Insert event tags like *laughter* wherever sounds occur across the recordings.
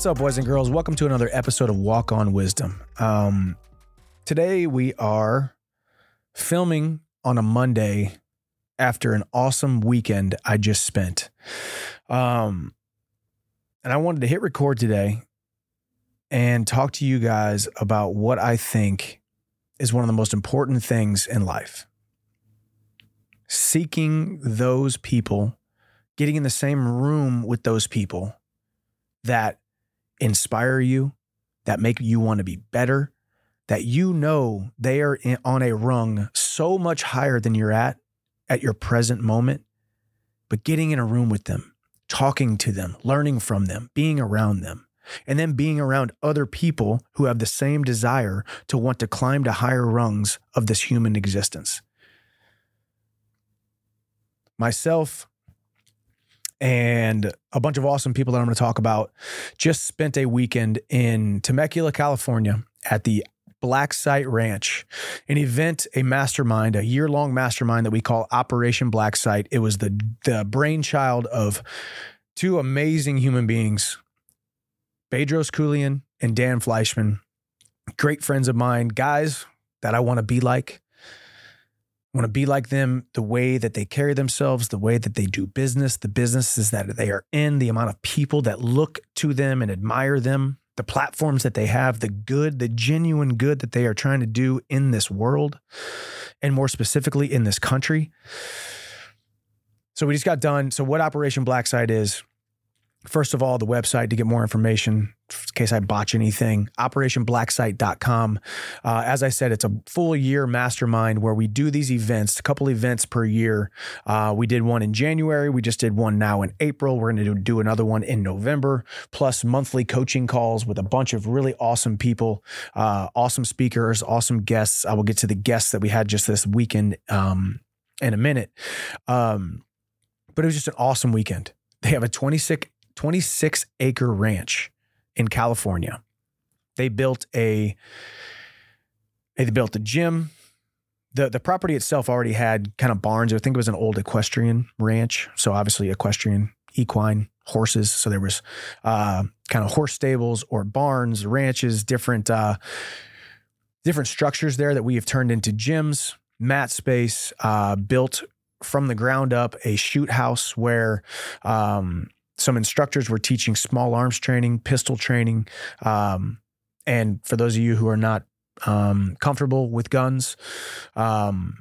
What's up, boys and girls? Welcome to another episode of Walk on Wisdom. Um, today we are filming on a Monday after an awesome weekend I just spent. Um, and I wanted to hit record today and talk to you guys about what I think is one of the most important things in life. Seeking those people, getting in the same room with those people that inspire you, that make you want to be better, that you know they are in, on a rung so much higher than you're at at your present moment, but getting in a room with them, talking to them, learning from them, being around them, and then being around other people who have the same desire to want to climb to higher rungs of this human existence. Myself, and a bunch of awesome people that I'm going to talk about just spent a weekend in Temecula, California at the Black Site Ranch, an event, a mastermind, a year long mastermind that we call Operation Black Site. It was the, the brainchild of two amazing human beings, Bedros Keuilian and Dan Fleyshman, great friends of mine, guys that I want to be like. I want to be like them, the way that they carry themselves, the way that they do business, the businesses that they are in, the amount of people that look to them and admire them, the platforms that they have, the good, the genuine good that they are trying to do in this world, and more specifically in this country. So we just got done. So, what Operation Black Site is, First of all, the website to get more information in case I botch anything, operationblacksite.com. Uh, as I said, it's a full year mastermind where we do these events, a couple events per year. Uh, we did one in January. We just did one now in April. We're going to do another one in November, plus monthly coaching calls with a bunch of really awesome people, uh, awesome speakers, awesome guests. I will get to the guests that we had just this weekend um, in a minute. Um, but it was just an awesome weekend. They have a 26 26 acre ranch in California. They built a they built a gym. The the property itself already had kind of barns. I think it was an old equestrian ranch. So obviously equestrian, equine, horses. So there was uh, kind of horse stables or barns, ranches, different uh, different structures there that we have turned into gyms, mat space, uh, built from the ground up, a shoot house where um, some instructors were teaching small arms training, pistol training. Um, and for those of you who are not um, comfortable with guns, um,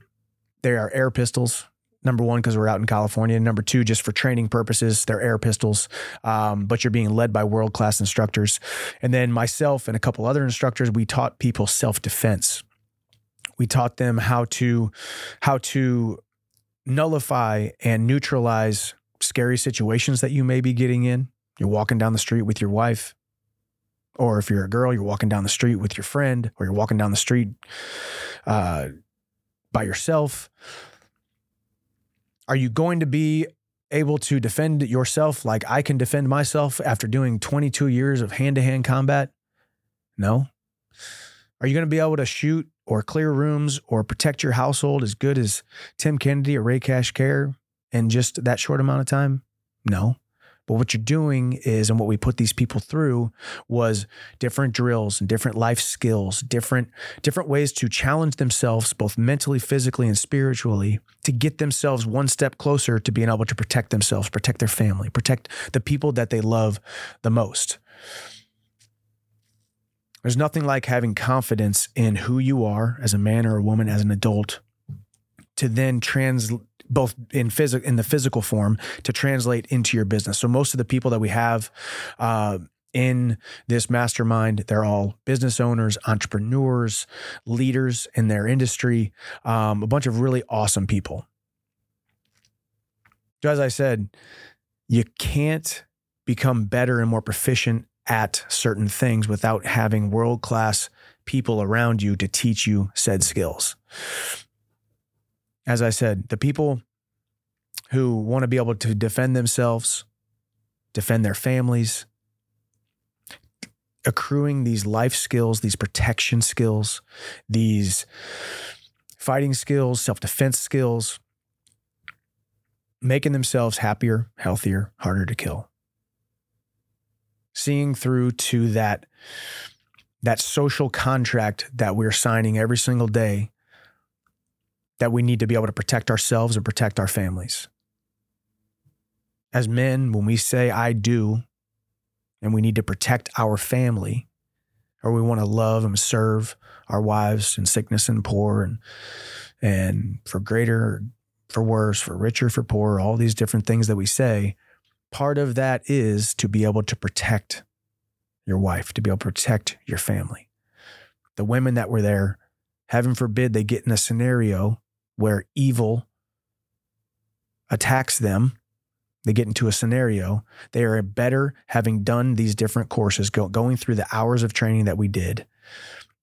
they are air pistols. Number one, because we're out in California. Number two, just for training purposes, they're air pistols, um, but you're being led by world class instructors. And then myself and a couple other instructors, we taught people self defense. We taught them how to how to nullify and neutralize scary situations that you may be getting in. You're walking down the street with your wife, or if you're a girl, you're walking down the street with your friend, or you're walking down the street uh, by yourself. Are you going to be able to defend yourself like I can defend myself after doing 22 years of hand to hand combat? No. Are you going to be able to shoot or clear rooms or protect your household as good as Tim Kennedy or Ray Cash Care in just that short amount of time? No. But what you're doing is, and what we put these people through was different drills and different life skills, different, different ways to challenge themselves, both mentally, physically, and spiritually, to get themselves one step closer to being able to protect themselves, protect their family, protect the people that they love the most. There's nothing like having confidence in who you are as a man or a woman, as an adult, to then trans both in physical in the physical form to translate into your business. So most of the people that we have uh, in this mastermind, they're all business owners, entrepreneurs, leaders in their industry, um, a bunch of really awesome people. So as I said, you can't become better and more proficient at certain things without having world class people around you to teach you said skills as I said, the people who want to be able to defend themselves, defend their families, accruing these life skills, these protection skills, these fighting skills, self defense skills, making themselves happier, healthier, harder to kill. seeing through to that that social contract that we're signing every single day that we need to be able to protect ourselves and protect our families. As men, when we say I do, and we need to protect our family, or we want to love and serve our wives in sickness and poor and and for greater for worse for richer for poor all these different things that we say part of that is to be able to protect your wife to be able to protect your family the women that were there heaven forbid they get in a scenario where evil attacks them they get into a scenario, they are better having done these different courses, go, going through the hours of training that we did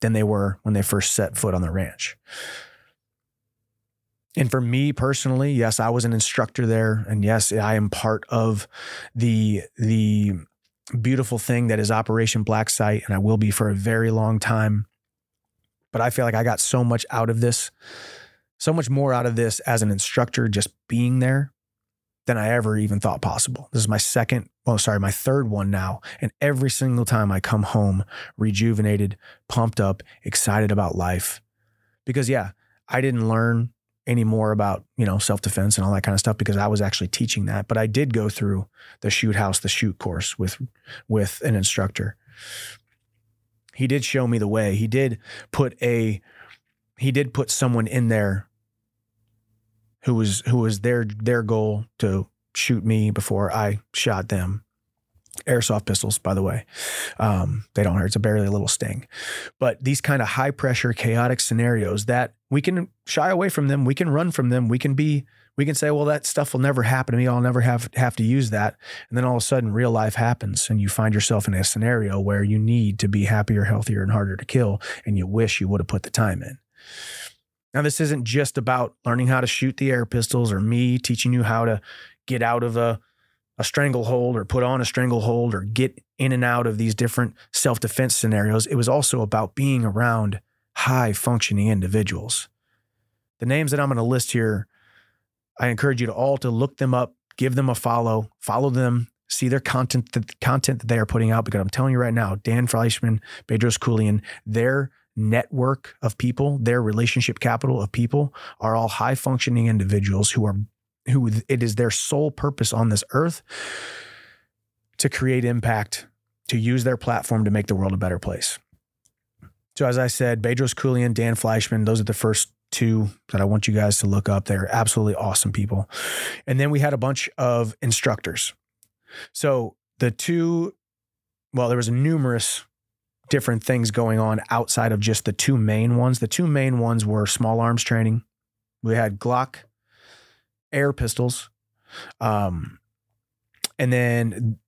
than they were when they first set foot on the ranch. And for me personally, yes, I was an instructor there, and yes, I am part of the the beautiful thing that is Operation Black Site, and I will be for a very long time. But I feel like I got so much out of this, so much more out of this as an instructor, just being there than I ever even thought possible. This is my second, well, sorry, my third one now. And every single time I come home rejuvenated, pumped up, excited about life. Because, yeah, I didn't learn any more about, you know, self defense and all that kind of stuff because I was actually teaching that. But I did go through the shoot house, the shoot course with, with an instructor. He did show me the way. He did put a, he did put someone in there who was who was their their goal to shoot me before I shot them. Airsoft pistols, by the way, um, they don't hurt. It's a barely a little sting, but these kind of high pressure, chaotic scenarios that we can shy away from them, we can run from them, we can be, we can say, well, that stuff will never happen to me. I'll never have have to use that, and then all of a sudden, real life happens, and you find yourself in a scenario where you need to be happier, healthier, and harder to kill, and you wish you would have put the time in. Now, this isn't just about learning how to shoot the air pistols or me teaching you how to get out of a, a stranglehold or put on a stranglehold or get in and out of these different self defense scenarios. It was also about being around high functioning individuals. The names that I'm going to list here, I encourage you to all to look them up, give them a follow, follow them, see their content, the content that they are putting out. Because I'm telling you right now, Dan Fleyshman, Bedros Keuilian, their network of people, their relationship capital of people are all high functioning individuals who are who it is their sole purpose on this earth to create impact, to use their platform to make the world a better place. So as I said, Bedros Keuilian, Dan Fleyshman, those are the first two that I want you guys to look up. They're absolutely awesome people. And then we had a bunch of instructors. So the two, well, there was numerous different things going on outside of just the two main ones. The two main ones were small arms training. We had Glock air pistols. Um, and then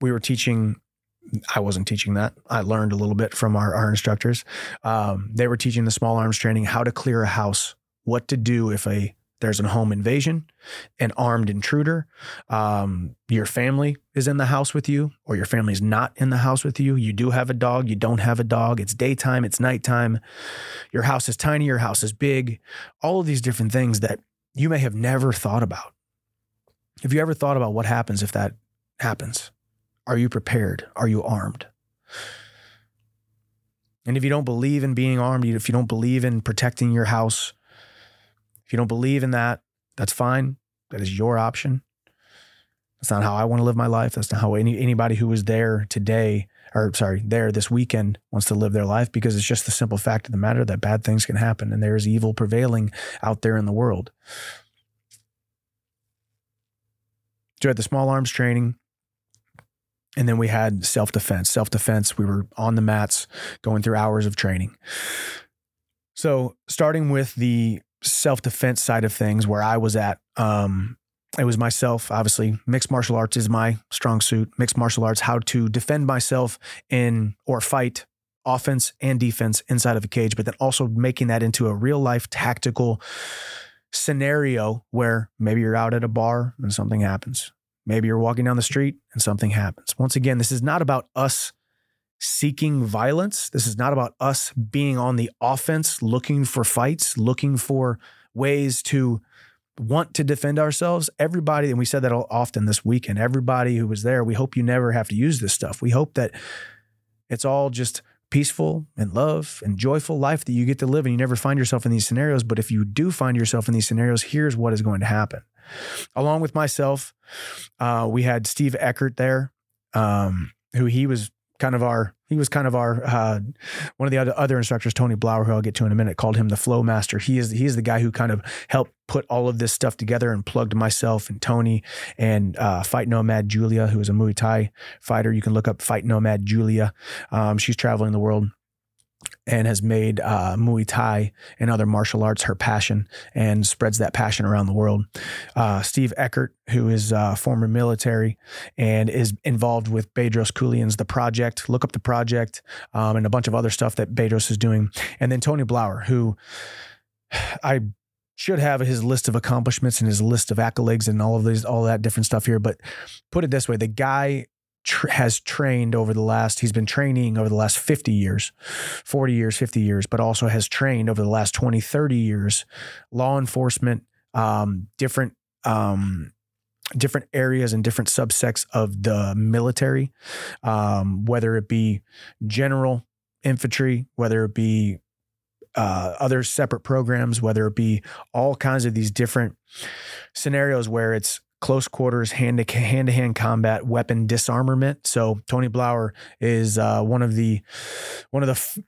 we were teaching I wasn't teaching that. I learned a little bit from our, our instructors. Um, they were teaching the small arms training how to clear a house, what to do if a there's a home invasion, an armed intruder, um, your family is in the house with you, or your family is not in the house with you. You do have a dog, you don't have a dog. It's daytime, it's nighttime. Your house is tiny, your house is big. All of these different things that you may have never thought about. Have you ever thought about what happens if that happens? Are you prepared? Are you armed? And if you don't believe in being armed, if you don't believe in protecting your house, if you don't believe in that, that's fine. That is your option. That's not how I want to live my life. That's not how any, anybody who was there today, or sorry, there this weekend wants to live their life because it's just the simple fact of the matter that bad things can happen and there is evil prevailing out there in the world. So at the small arms training, and then we had self defense. Self defense, we were on the mats going through hours of training. So, starting with the self defense side of things where I was at. Um, it was myself, obviously. Mixed martial arts is my strong suit. Mixed martial arts, how to defend myself in or fight offense and defense inside of a cage, but then also making that into a real life tactical scenario where maybe you're out at a bar and something happens. Maybe you're walking down the street and something happens. Once again, this is not about us seeking violence. This is not about us being on the offense, looking for fights, looking for ways to want to defend ourselves, everybody, and we said that often this weekend, everybody who was there, we hope you never have to use this stuff. We hope that it's all just peaceful and love and joyful life that you get to live and you never find yourself in these scenarios. But if you do find yourself in these scenarios, here's what is going to happen. Along with myself, uh, we had Steve Eckert there, um, who he was kind of our he was kind of our uh, one of the other, instructors, Tony Blauer, who I'll get to in a minute, called him the flow master. He is he is the guy who kind of helped put all of this stuff together and plugged myself and Tony and uh, Fight Nomad Julia, who is a Muay Thai fighter. You can look up Fight Nomad Julia. Um, she's traveling the world and has made uh, Muay Thai and other martial arts her passion and spreads that passion around the world. Uh, Steve Eckert, who is uh, former military and is involved with Bedros Keuilian's The Project. Look up The Project um, and a bunch of other stuff that Bedros is doing. And then Tony Blauer, who I should have his list of accomplishments and his list of accolades and all of these, all that different stuff here. But put it this way, the guy tr- has trained over the last, he's been training over the last 50 years, 40 years, 50 years, but also has trained over the last 20, 30 years, law enforcement, um, different, um, different areas and different subsects of the military, um, whether it be general infantry, whether it be uh, other separate programs, whether it be all kinds of these different scenarios where it's close quarters, hand to hand to hand combat, weapon disarmament. So Tony Blauer is uh, one of the one of the f-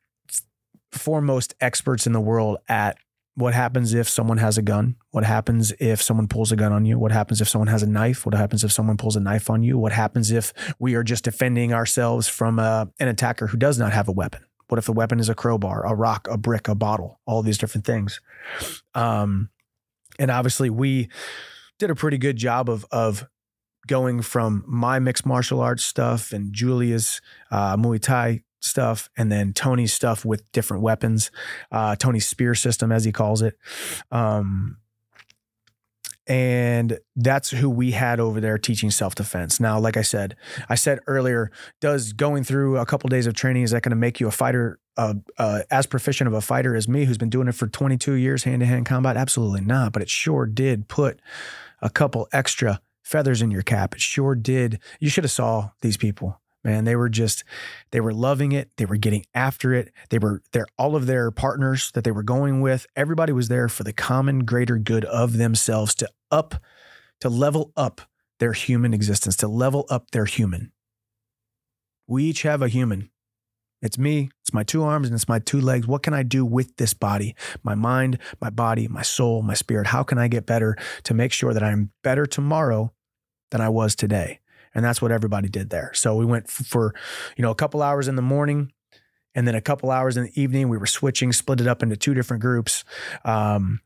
foremost experts in the world at what happens if someone has a gun? What happens if someone pulls a gun on you? What happens if someone has a knife? What happens if someone pulls a knife on you? What happens if we are just defending ourselves from uh, an attacker who does not have a weapon? What if the weapon is a crowbar, a rock, a brick, a bottle, all these different things? Um, and obviously, we did a pretty good job of of going from my mixed martial arts stuff and Julia's uh, Muay Thai stuff, and then Tony's stuff with different weapons, uh, Tony's spear system, as he calls it. Um, and that's who we had over there teaching self defense. Now, like I said, I said earlier, does going through a couple days of training is that going to make you a fighter uh, uh, as proficient of a fighter as me, who's been doing it for 22 years, hand to hand combat? Absolutely not. But it sure did put a couple extra feathers in your cap. It sure did. You should have saw these people. Man, they were just they were loving it. They were getting after it. They were there all of their partners that they were going with. Everybody was there for the common greater good of themselves to up to level up their human existence, to level up their human. We each have a human it's me, it's my two arms, and it's my two legs. What can I do with this body? My mind, my body, my soul, my spirit. How can I get better to make sure that I'm better tomorrow than I was today? And that's what everybody did there. So we went for, you know, a couple hours in the morning and then a couple hours in the evening. We were switching, split it up into two different groups. Um,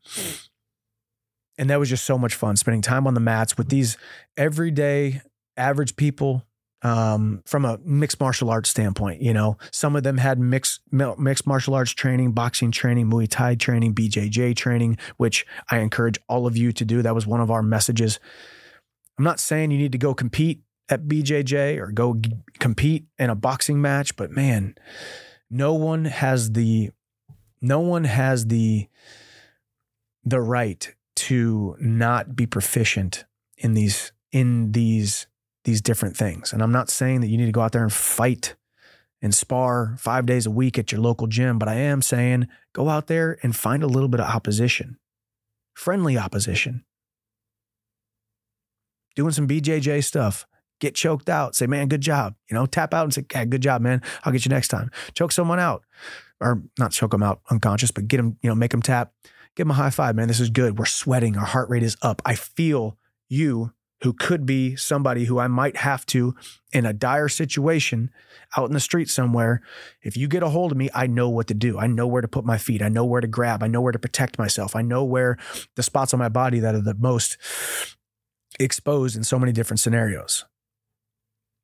and that was just so much fun spending time on the mats with these everyday average people um, from a mixed martial arts standpoint. You know, some of them had mixed mixed martial arts training, boxing training, Muay Thai training, BJJ training, which I encourage all of you to do. That was one of our messages. I'm not saying you need to go compete at BJJ or go g- compete in a boxing match, but man, no one has the no one has the the right to not be proficient in these in these these different things. And I'm not saying that you need to go out there and fight and spar five days a week at your local gym, but I am saying go out there and find a little bit of opposition, friendly opposition. Doing some BJJ stuff, get choked out, say, man, good job. You know, tap out and say, hey, good job, man. I'll get you next time. Choke someone out, or not choke them out unconscious, but get them, you know, make them tap. Give them a high five, man. This is good. We're sweating. Our heart rate is up. I feel you who could be somebody who I might have to in a dire situation out in the street somewhere. If you get a hold of me, I know what to do. I know where to put my feet. I know where to grab. I know where to protect myself. I know where the spots on my body that are the most exposed in so many different scenarios.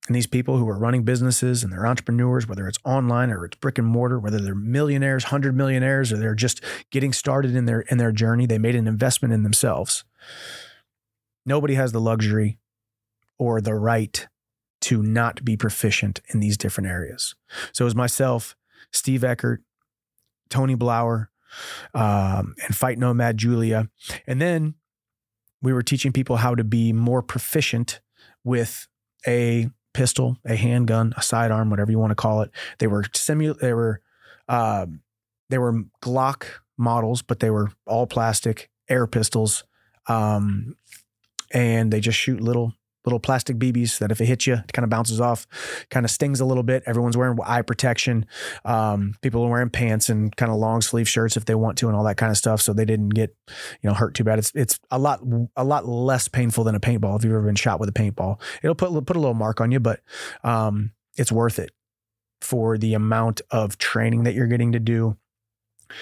And these people who are running businesses and they're entrepreneurs, whether it's online or it's brick and mortar, whether they're millionaires, hundred millionaires, or they're just getting started in their in their journey, they made an investment in themselves. Nobody has the luxury or the right to not be proficient in these different areas. So it was myself, Steve Eckert, Tony Blauer, um, and Fight Nomad Julia. And then we were teaching people how to be more proficient with a pistol, a handgun, a sidearm, whatever you want to call it. They were simu- they were uh, they were Glock models, but they were all plastic air pistols. Um, and they just shoot little little plastic BBs that if it hits you, it kind of bounces off, kind of stings a little bit. Everyone's wearing eye protection. Um, people are wearing pants and kind of long sleeve shirts if they want to, and all that kind of stuff, so they didn't get you know hurt too bad. It's it's a lot a lot less painful than a paintball. If you've ever been shot with a paintball, it'll put put a little mark on you, but um, it's worth it for the amount of training that you're getting to do.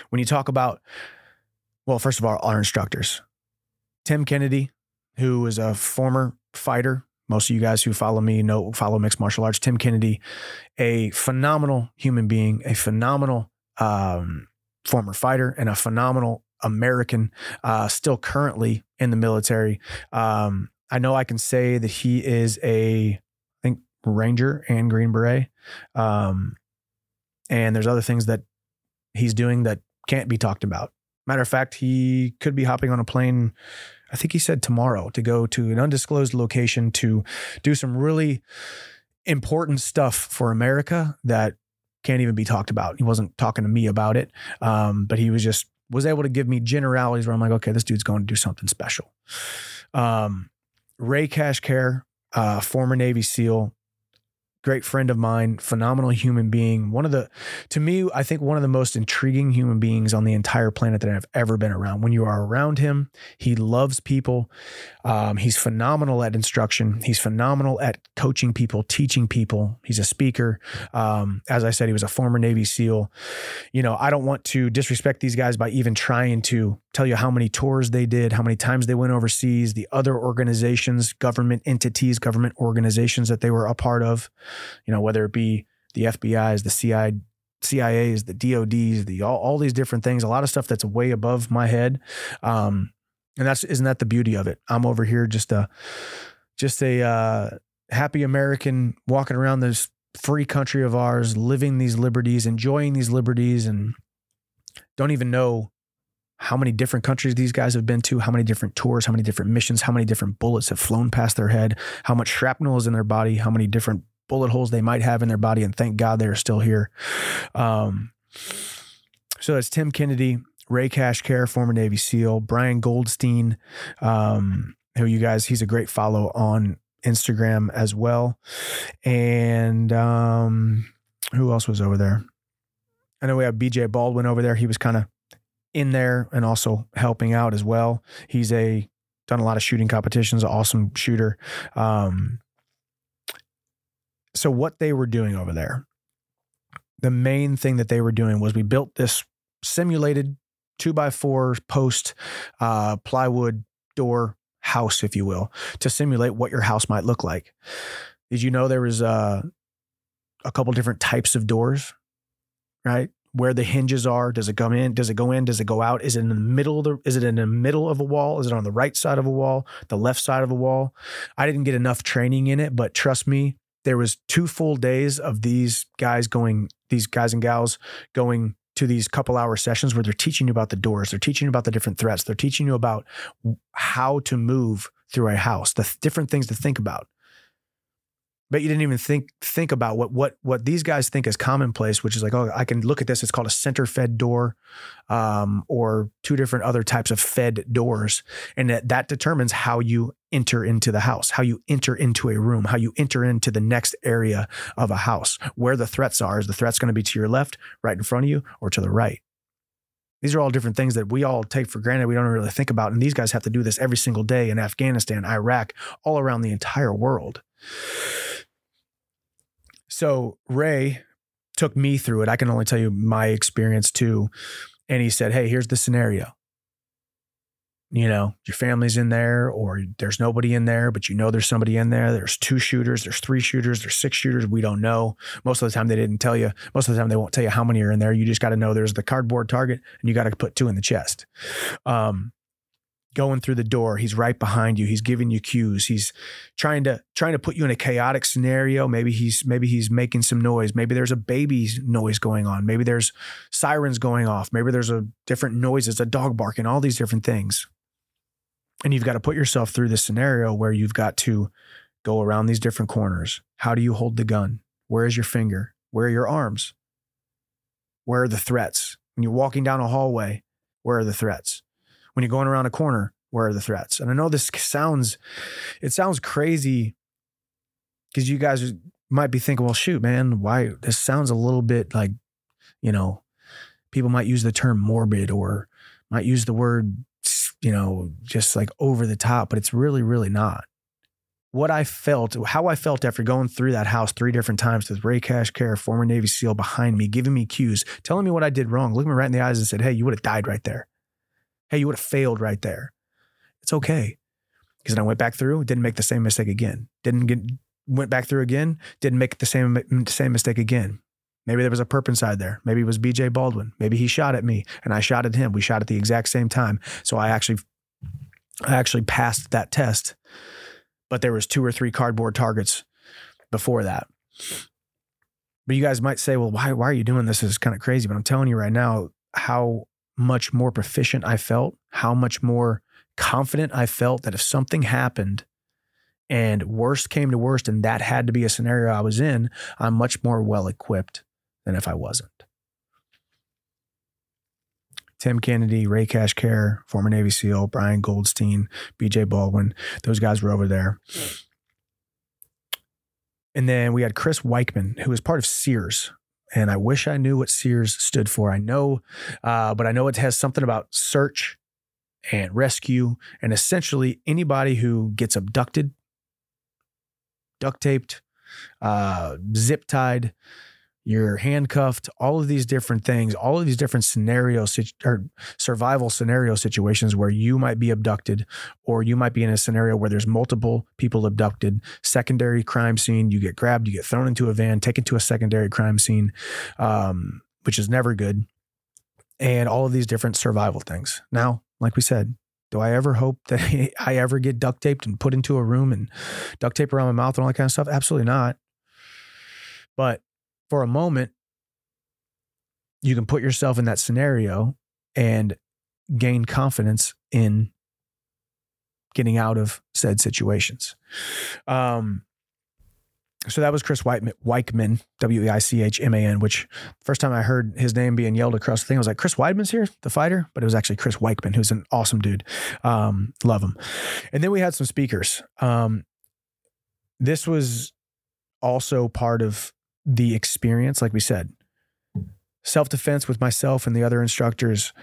When you talk about, well, first of all, our instructors, Tim Kennedy, who is a former fighter. Most of you guys who follow me know follow mixed martial arts. Tim Kennedy, a phenomenal human being, a phenomenal um, former fighter, and a phenomenal American, uh, still currently in the military. Um, I know I can say that he is a, I think Ranger and Green Beret, um, and there's other things that he's doing that can't be talked about. Matter of fact, he could be hopping on a plane I think he said tomorrow to go to an undisclosed location to do some really important stuff for America that can't even be talked about. He wasn't talking to me about it, um, but he was just was able to give me generalities where I'm like, okay, this dude's going to do something special. Um, Ray Cashcare, uh, former Navy SEAL, great friend of mine, phenomenal human being. One of the, to me, I think one of the most intriguing human beings on the entire planet that I've ever been around. When you are around him, he loves people. Um, he's phenomenal at instruction. He's phenomenal at coaching people, teaching people. He's a speaker. Um, as I said, he was a former Navy SEAL. You know, I don't want to disrespect these guys by even trying to tell you how many tours they did, how many times they went overseas, the other organizations, government entities, government organizations that they were a part of you know, whether it be the FBI's, the CIA, CIA's, the DOD's, the all, all these different things, a lot of stuff that's way above my head. Um, and that's isn't that the beauty of it? I'm over here just a just a uh, happy American walking around this free country of ours, living these liberties, enjoying these liberties, and don't even know how many different countries these guys have been to, how many different tours, how many different missions, how many different bullets have flown past their head, how much shrapnel is in their body, how many different bullet holes they might have in their body, and thank God they're still here. Um, so it's Tim Kennedy, Ray Cashcare, former Navy SEAL, Brian Goldstein, um, who you guys, he's a great follow on Instagram as well. And um, who else was over there? I know we have BJ Baldwin over there. He was kind of in there and also helping out as well. He's a done a lot of shooting competitions, awesome shooter. Um, so what they were doing over there, the main thing that they were doing was we built this simulated two by four post uh, plywood door house, if you will, to simulate what your house might look like. Did you know there was uh, a couple different types of doors, right? Where the hinges are? Does it come in? Does it go in? Does it go out? Is it in the middle of the? Is it in the middle of a wall? Is it on the right side of a wall? The left side of a wall? I didn't get enough training in it, but trust me, there was two full days of these guys going, these guys and gals going to these couple hour sessions where they're teaching you about the doors, they're teaching you about the different threats, they're teaching you about how to move through a house, the th- different things to think about but you didn't even think think about what what what these guys think is commonplace, which is like, oh, I can look at this. It's called a center fed door, um, or two different other types of fed doors, and that that determines how you enter into the house, how you enter into a room, how you enter into the next area of a house, where the threats are. Is the threats going to be to your left, right in front of you, or to the right? These are all different things that we all take for granted. We don't really think about. And these guys have to do this every single day in Afghanistan, Iraq, all around the entire world. So Ray took me through it. I can only tell you my experience too. And he said, Hey, here's the scenario. You know, your family's in there, or there's nobody in there, but you know there's somebody in there. There's two shooters, there's three shooters, there's six shooters. We don't know. Most of the time, they didn't tell you. Most of the time, they won't tell you how many are in there. You just got to know there's the cardboard target, and you got to put two in the chest. Um, going through the door he's right behind you he's giving you cues he's trying to trying to put you in a chaotic scenario maybe he's maybe he's making some noise maybe there's a baby's noise going on maybe there's sirens going off maybe there's a different noises a dog barking all these different things And you've got to put yourself through this scenario where you've got to go around these different corners. How do you hold the gun? Where is your finger? Where are your arms? Where are the threats? When you're walking down a hallway, where are the threats? When you're going around a corner, where are the threats? And I know this sounds, it sounds crazy because you guys might be thinking, well, shoot, man, why? This sounds a little bit like, you know, people might use the term morbid or might use the word, you know, just like over the top, but it's really, really not. What I felt, how I felt after going through that house three different times with Ray Cash Care, former Navy SEAL behind me, giving me cues, telling me what I did wrong, looking me right in the eyes and said, Hey, you would have died right there. Hey, you would have failed right there. It's okay. Because then I went back through, didn't make the same mistake again. Didn't get, went back through again, didn't make the same, same mistake again. Maybe there was a perp inside there. Maybe it was BJ Baldwin. Maybe he shot at me and I shot at him. We shot at the exact same time. So I actually I actually passed that test. But there was two or three cardboard targets before that. But you guys might say, well, why, why are you doing this? Is kind of crazy. But I'm telling you right now how much more proficient I felt, how much more confident I felt that if something happened and worst came to worst and that had to be a scenario I was in, I'm much more well equipped than if I wasn't. Tim Kennedy, Ray Cash Care, former Navy SEAL, Brian Goldstein, BJ Baldwin, those guys were over there. And then we had Chris Weichman, who was part of Sears. And I wish I knew what Sears stood for. I know, uh, but I know it has something about search and rescue. And essentially, anybody who gets abducted, duct taped, uh, zip tied, you're handcuffed, all of these different things, all of these different scenarios or survival scenario situations where you might be abducted or you might be in a scenario where there's multiple people abducted, secondary crime scene, you get grabbed, you get thrown into a van, taken to a secondary crime scene, um, which is never good. And all of these different survival things. Now, like we said, do I ever hope that *laughs* I ever get duct taped and put into a room and duct tape around my mouth and all that kind of stuff? Absolutely not. But for a moment, you can put yourself in that scenario and gain confidence in getting out of said situations. Um, so that was Chris Weichman, W E I C H M A N, which first time I heard his name being yelled across the thing, I was like, Chris Weidman's here, the fighter, but it was actually Chris Weichman, who's an awesome dude. Um, love him. And then we had some speakers. Um, this was also part of the experience, like we said, self defense with myself and the other instructors,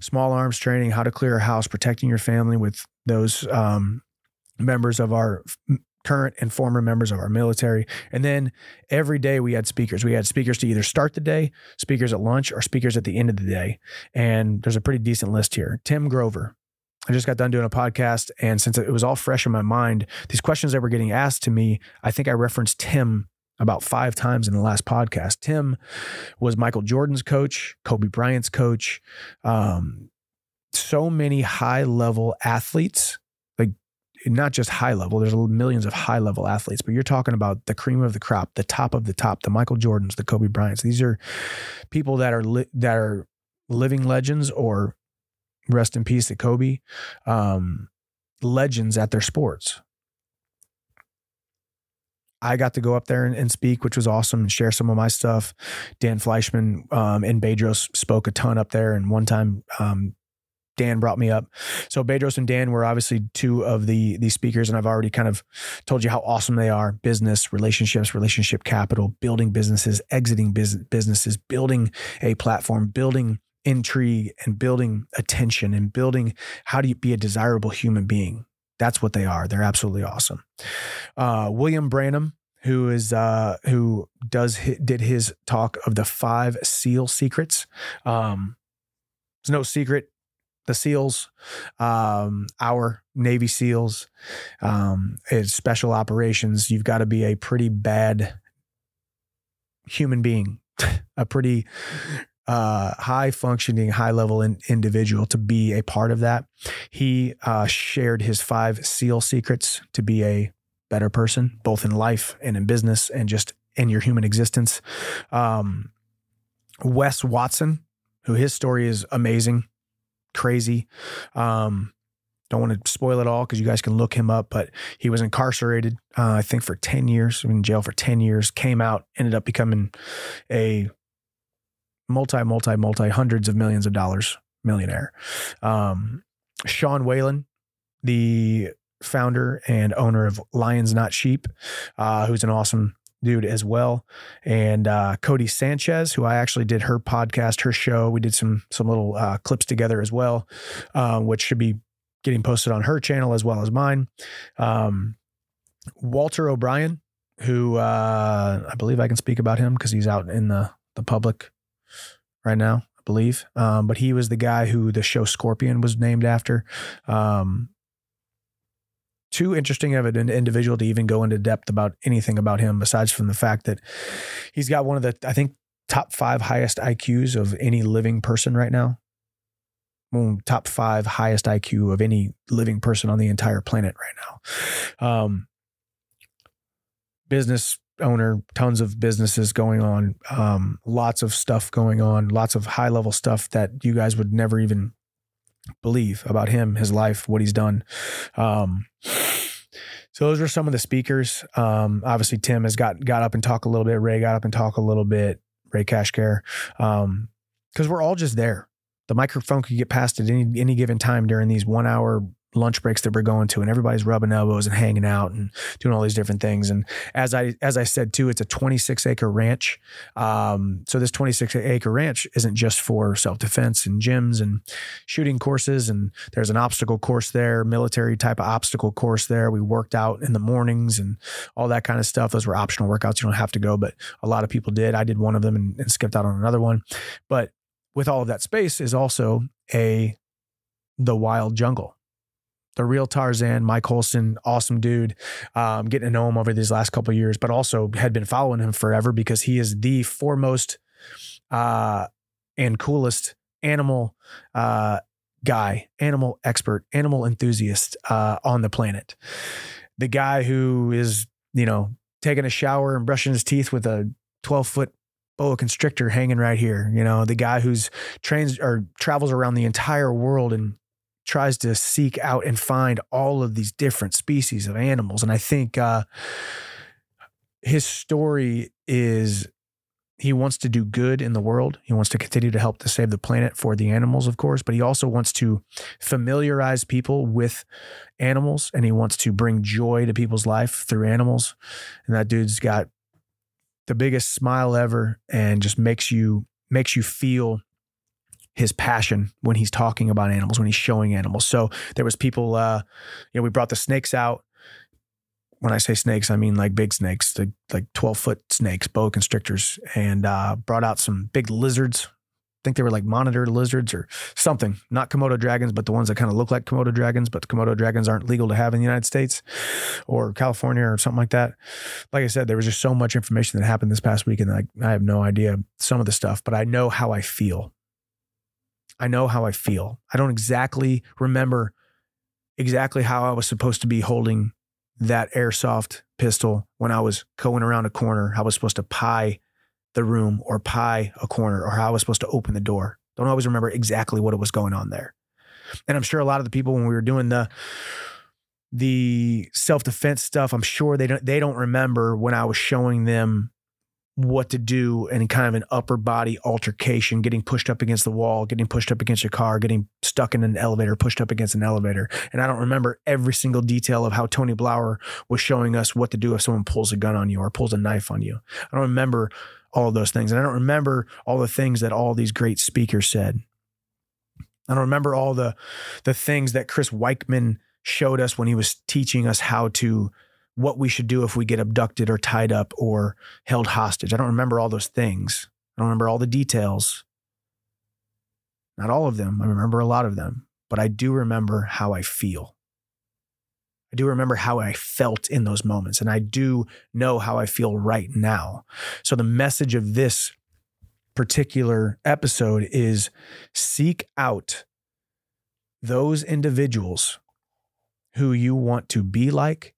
small arms training, how to clear a house, protecting your family with those um, members of our current and former members of our military. And then every day we had speakers. We had speakers to either start the day, speakers at lunch, or speakers at the end of the day. And there's a pretty decent list here. Tim Grover. I just got done doing a podcast. And since it was all fresh in my mind, these questions that were getting asked to me, I think I referenced Tim about five times in the last podcast. Tim was Michael Jordan's coach, Kobe Bryant's coach. Um, so many high level athletes, like not just high level, there's millions of high level athletes, but you're talking about the cream of the crop, the top of the top, the Michael Jordans, the Kobe Bryants. These are people that are li- that are living legends or rest in peace to Kobe, um, legends at their sports. I got to go up there and, and, speak, which was awesome, and share some of my stuff. Dan Fleyshman um, and Bedros spoke a ton up there, and one time um, Dan brought me up. So Bedros and Dan were obviously two of the the speakers, and I've already kind of told you how awesome they are: business, relationships, relationship capital, building businesses, exiting business, businesses, building a platform, building intrigue, and building attention, and building how do you be a desirable human being that's what they are. They're absolutely awesome. Uh, William Branum, who is uh, who does did his talk of the five SEAL secrets. Um, it's no secret the SEALs, um, our Navy SEALs, um, special operations. You've got to be a pretty bad human being, *laughs* a pretty uh, high functioning, high level in, individual to be a part of that. He uh, shared his five SEAL secrets to be a better person, both in life and in business and just in your human existence. Um, Wes Watson, who his story is amazing, crazy. Um, Don't want to spoil it all because you guys can look him up, but he was incarcerated, uh, I think, for 10 years, in jail for 10 years, came out, ended up becoming a multi, multi, multi hundreds of millions of dollars millionaire. Um, Sean Whalen, the founder and owner of Lions Not Sheep, uh, who's an awesome dude as well, and uh, Codie Sanchez, who I actually did her podcast, her show. We did some some little uh, clips together as well, um, which should be getting posted on her channel as well as mine. Um, Walter O'Brien, who uh, I believe I can speak about him because he's out in the the public right now. I believe, um, but he was the guy who the show Scorpion was named after. Um, too interesting of an individual to even go into depth about anything about him, besides from the fact that he's got one of the, I think, top five highest IQs of any living person right now. Well, top five highest IQ of any living person on the entire planet right now. Um, business owner, tons of businesses going on, um, lots of stuff going on, lots of high level stuff that you guys would never even believe about him, his life, what he's done. Um, so those were some of the speakers. Um, obviously, Tim has got got up and talk a little bit. Ray got up and talk a little bit. Ray Cash Care, because um, we're all just there. The microphone could get passed at any any given time during these one hour lunch breaks that we're going to and everybody's rubbing elbows and hanging out and doing all these different things. And as i as i said too it's a 26 acre ranch. Um, so this 26 acre ranch isn't just for self-defense and gyms and shooting courses and there's an obstacle course there military type of obstacle course there. We worked out in the mornings and all that kind of stuff. Those were optional workouts. You don't have to go but a lot of people did. I did one of them and, and skipped out on another one. But with all of that space is also a the wild jungle the real Tarzan, Mike Holston, awesome dude. Um, getting to know him over these last couple years, but also had been following him forever because he is the foremost uh, and coolest animal uh, guy, animal expert, animal enthusiast uh, on the planet. The guy who is, you know, taking a shower and brushing his teeth with a 12 foot boa constrictor hanging right here. You know, the guy who's trains or travels around the entire world and tries to seek out and find all of these different species of animals. And I think uh, his story is he wants to do good in the world. He wants to continue to help to save the planet for the animals, of course, but he also wants to familiarize people with animals and he wants to bring joy to people's life through animals. And that dude's got the biggest smile ever and just makes you makes you feel his passion when he's talking about animals, when he's showing animals. So there was people, uh, you know, we brought the snakes out. When I say snakes, I mean like big snakes, like, like 12 foot snakes, boa constrictors, and uh, brought out some big lizards. I think they were like monitor lizards or something, not Komodo dragons, but the ones that kind of look like Komodo dragons, but Komodo dragons aren't legal to have in the United States or California or something like that. Like I said, there was just so much information that happened this past week, and I, I have no idea some of the stuff, but I know how I feel I know how I feel. I don't exactly remember exactly how I was supposed to be holding that airsoft pistol when I was going around a corner, how I was supposed to pie the room or pie a corner or how I was supposed to open the door. Don't always remember exactly what it was going on there. And I'm sure a lot of the people when we were doing the the self-defense stuff, I'm sure they don't they don't remember when I was showing them what to do in kind of an upper body altercation, getting pushed up against the wall, getting pushed up against a car, getting stuck in an elevator, pushed up against an elevator. And I don't remember every single detail of how Tony Blauer was showing us what to do if someone pulls a gun on you or pulls a knife on you. I don't remember all of those things. And I don't remember all the things that all these great speakers said. I don't remember all the the things that Chris Weichman showed us when he was teaching us how to what we should do if we get abducted or tied up or held hostage. I don't remember all those things. I don't remember all the details. Not all of them. I remember a lot of them, but I do remember how I feel. I do remember how I felt in those moments, and I do know how I feel right now. So, the message of this particular episode is seek out those individuals who you want to be like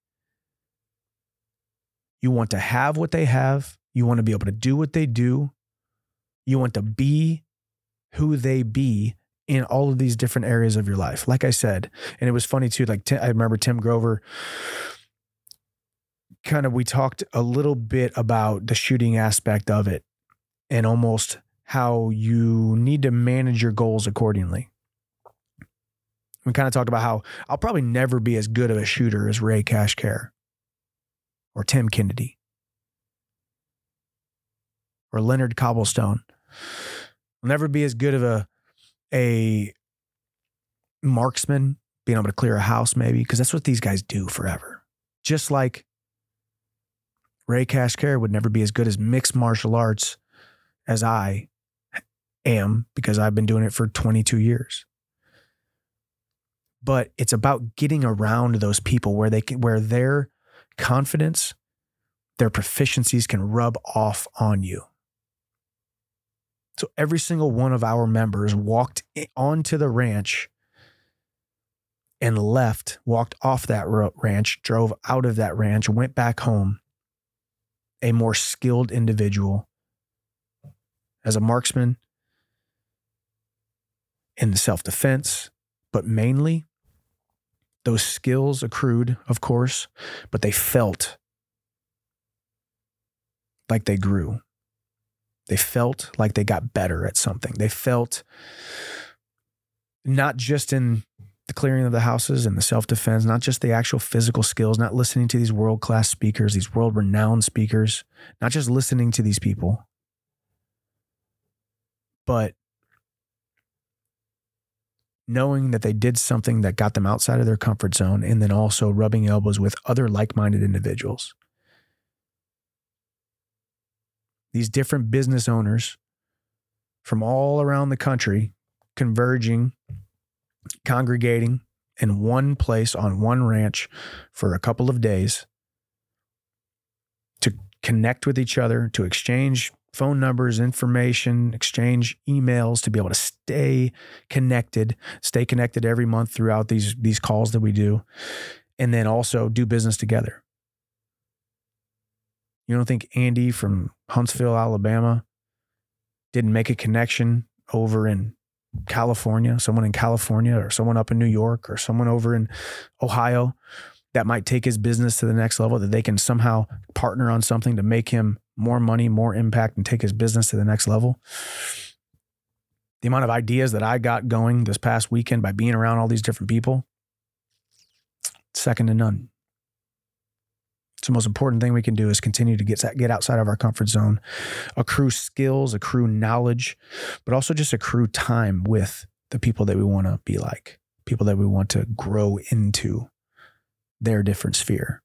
you want to have what they have. You want to be able to do what they do. You want to be who they be in all of these different areas of your life. Like I said, and it was funny too. Like I remember Tim Grover. Kind of, we talked a little bit about the shooting aspect of it, and almost how you need to manage your goals accordingly. We kind of talked about how I'll probably never be as good of a shooter as Ray Cash Care or Tim Kennedy or Leonard Cobblestone. I'll never be as good of a a marksman, being able to clear a house, maybe, because that's what these guys do forever. Just like Ray Cash Care would never be as good as mixed martial arts as I am because I've been doing it for 22 years. But it's about getting around those people where they can, where their confidence, their proficiencies can rub off on you. So every single one of our members walked onto the ranch and left, walked off that ranch, drove out of that ranch, went back home, a more skilled individual as a marksman in self defense, but mainly those skills accrued, of course, but they felt like they grew. They felt like they got better at something. They felt not just in the clearing of the houses and the self defense, not just the actual physical skills, not listening to these world class speakers, these world renowned speakers, not just listening to these people, but knowing that they did something that got them outside of their comfort zone and then also rubbing elbows with other like minded individuals. these different business owners from all around the country converging, congregating in one place on one ranch for a couple of days to connect with each other, to exchange phone numbers, information, exchange emails to be able to stay connected, stay connected every month throughout these these calls that we do and then also do business together. You don't think Andy from Huntsville, Alabama didn't make a connection over in California, someone in California or someone up in New York or someone over in Ohio that might take his business to the next level, that they can somehow partner on something to make him more money, more impact, and take his business to the next level. The amount of ideas that I got going this past weekend by being around all these different people, second to none. It's the most important thing we can do is continue to get get outside of our comfort zone, accrue skills, accrue knowledge, but also just accrue time with the people that we want to be like, people that we want to grow into their different sphere.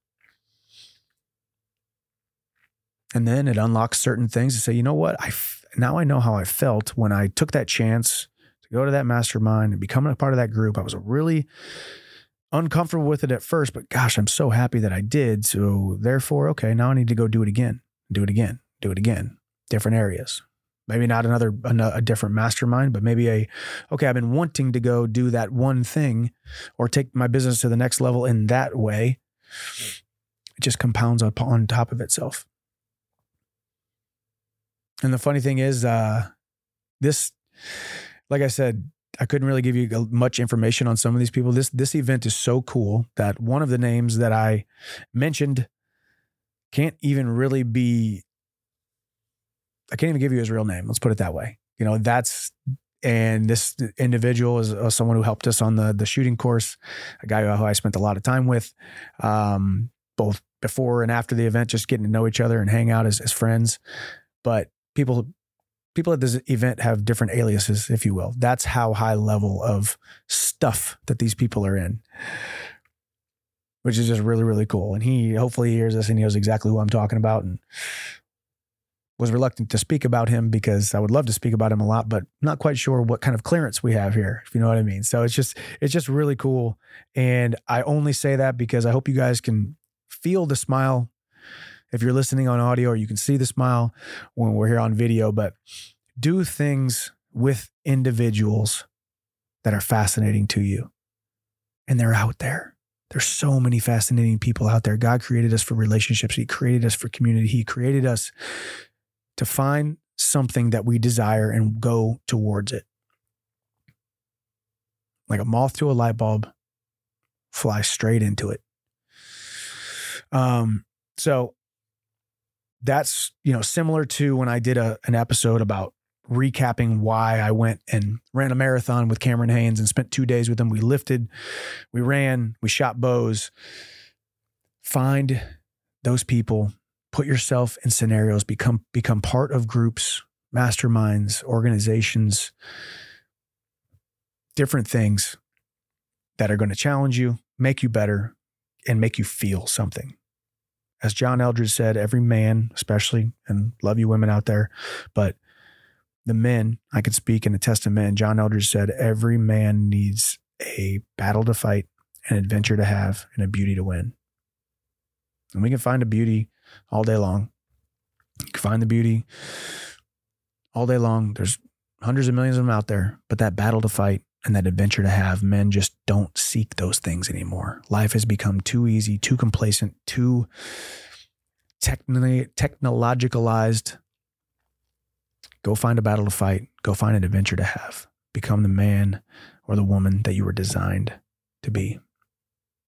And then it unlocks certain things to say, you know what? I f- now I know how I felt when I took that chance to go to that mastermind and become a part of that group. I was really uncomfortable with it at first, but gosh, I'm so happy that I did. So therefore, okay, now I need to go do it again, do it again, do it again, different areas. Maybe not another a, different mastermind, but maybe a okay. I've been wanting to go do that one thing, or take my business to the next level in that way. It just compounds on top of itself. And the funny thing is, uh, this, like I said, I couldn't really give you much information on some of these people. This this event is so cool that one of the names that I mentioned can't even really be. I can't even give you his real name. Let's put it that way. You know, that's and this individual is uh, someone who helped us on the the shooting course, a guy who I spent a lot of time with, um, both before and after the event, just getting to know each other and hang out as, as friends. But people people at this event have different aliases, if you will. That's how high level of stuff that these people are in, which is just really, really cool. And he hopefully hears this and he knows exactly who I'm talking about and was reluctant to speak about him because I would love to speak about him a lot, but not quite sure what kind of clearance we have here, if you know what I mean. So it's just, it's just really cool. And I only say that because I hope you guys can feel the smile if you're listening on audio or you can see the smile when we're here on video, but do things with individuals that are fascinating to you. And they're out there. There's so many fascinating people out there. God created us for relationships. He created us for community. He created us to find something that we desire and go towards it. like a moth to a light bulb, fly straight into it. Um, so that's you know similar to when I did a an episode about recapping why I went and ran a marathon with Cameron Hanes and spent two days with him. We lifted, we ran, we shot bows. Find those people, put yourself in scenarios, become become part of groups, masterminds, organizations, different things that are going to challenge you, make you better, and make you feel something. As John Eldredge said, every man, especially, and love you women out there, but the men, I could speak and attest to men. John Eldredge said, every man needs a battle to fight, an adventure to have, and a beauty to win. And we can find a beauty all day long. You can find the beauty all day long. There's hundreds of millions of them out there, but that battle to fight and that adventure to have, men just don't seek those things anymore. Life has become too easy, too complacent, too technically technologicalized Go find a battle to fight. Go find an adventure to have. Become the man or the woman that you were designed to be.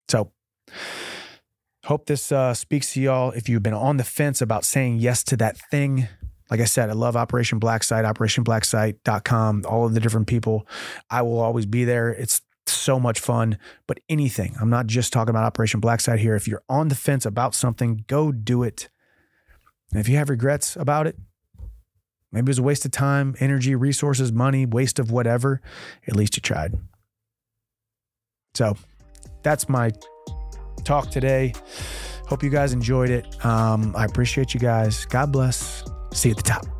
So, hope this uh, speaks to y'all. If you've been on the fence about saying yes to that thing, like I said, I love Operation Black Site, operationblacksite.com, all of the different people. I will always be there. It's so much fun, but anything. I'm not just talking about Operation Black Site here. If you're on the fence about something, go do it. And if you have regrets about it, Maybe it was a waste of time, energy, resources, money, waste of whatever. At least you tried. So that's my talk today. Hope you guys enjoyed it. Um, I appreciate you guys. God bless. See you at the top.